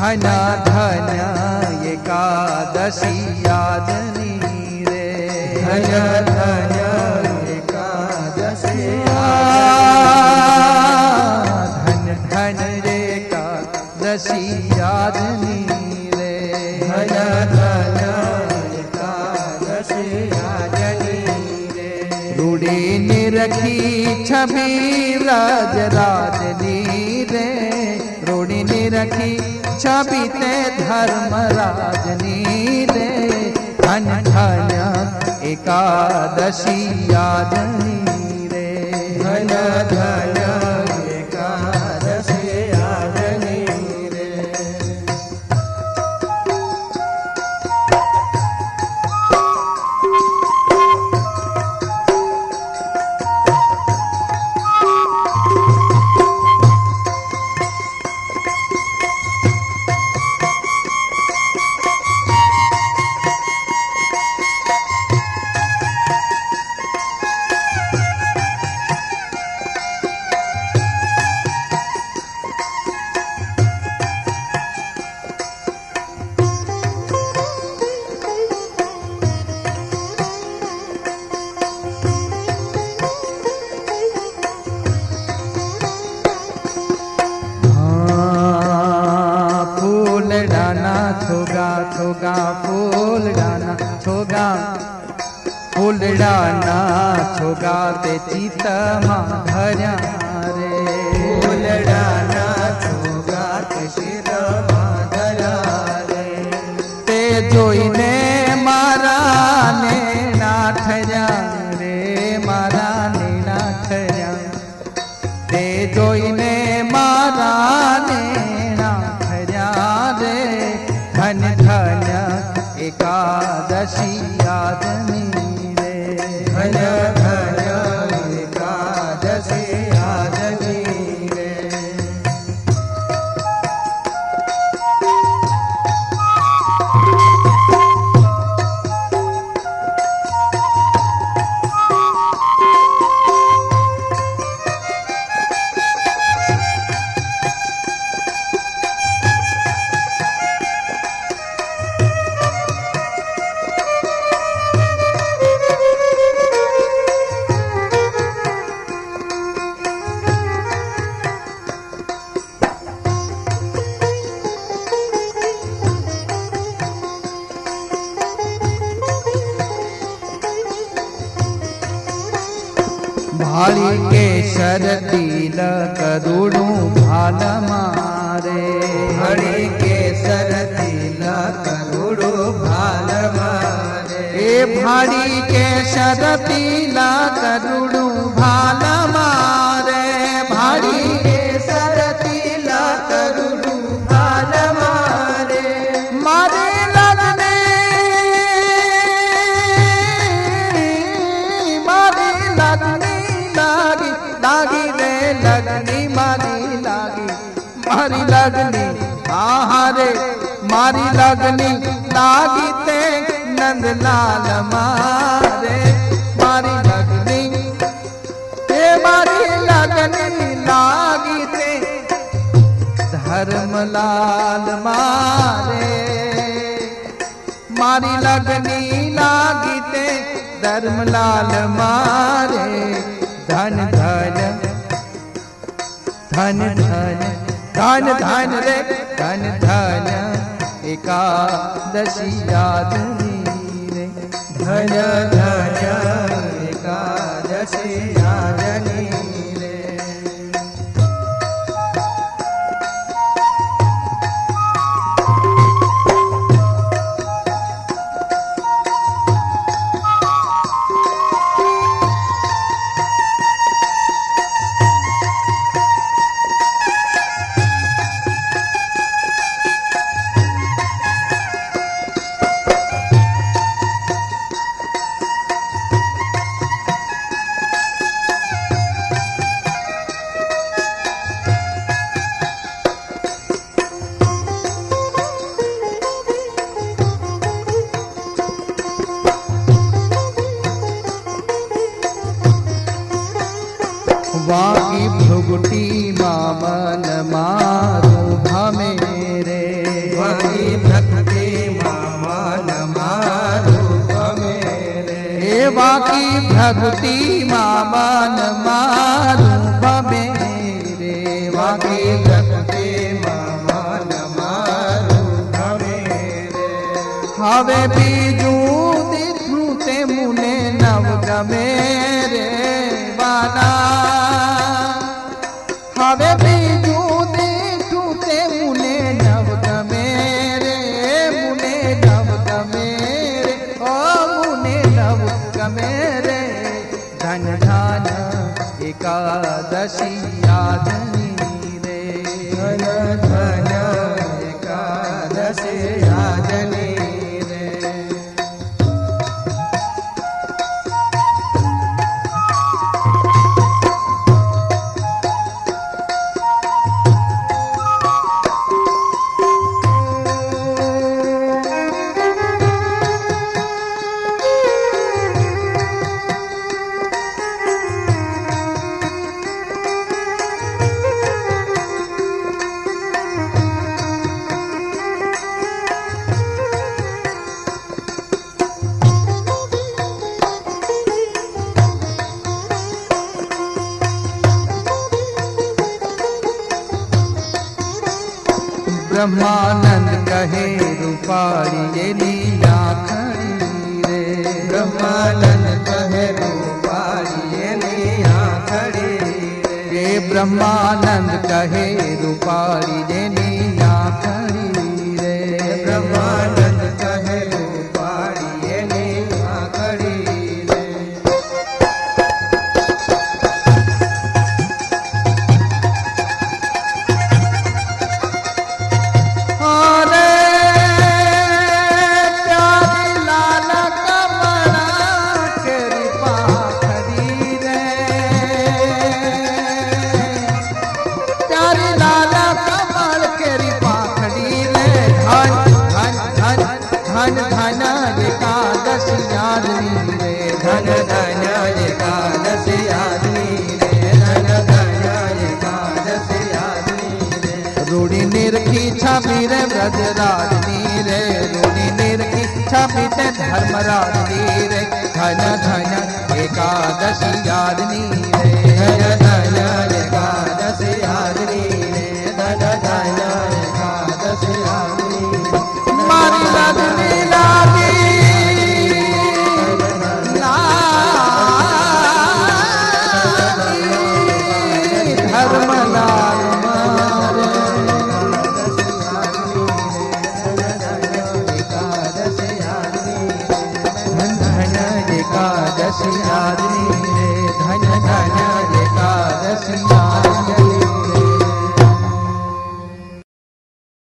धन धन एकादशी यादनी रे धन धन एकादशी धन धन रे एकादशी यादनी रे धन धन एकादशी यादनी रे रूढ़ी निरखी छवि राज राजनी रे रूढ़ी निरखी छवि ते धर्म राजनी रे धन एकादशी यादनी रे धन धन फूल डाना छोगा। फूल डाना छोगा ते चित धर्या रे। फूल डाना दशी याद मेरे भला भारी के सरतील करुणु भाल मारे। हरि के सरतील करुणु भाल मारे। ए भारी के सरतील करुणु भाल मारे। लगनी आहारे मारी लगनी लागी ते नंद लाल मारे। मारी लगनी ते मारी लगनी लागी ते धर्म लाल मारे। मारी लगनी लागी ते धर्म लाल मारे। धन धन धन धन। धन धन रे धन धन एकादशी यादनी रे। धन धन एकादशी याद बागी भुगटी मामन मारू भमे रे। बागी भक्ति मामन मारू भमे रे। ए बागी भक्ति मामन मारू भमे रे। बागी भक्ति मामन मारू भमे रे। हवे बीजू दिखू ते मुने नव गमे रे। बाना सियादनी रे धन धन। ब्रह्मानंद कहे रूपारी ये लीला खड़ी रे। ब्रह्मानंद कहे रूपारी ये लीला खड़ी रे। ब्रह्मानंद कहे रूपारी ये लीला खड़ी रूड़ी ने रखी छापी रे ब्रज राजनी रे रूड़ी ने रखी छापी ते धर्म राजनी रे, धन धन एकादशी यादनी रे, धन धन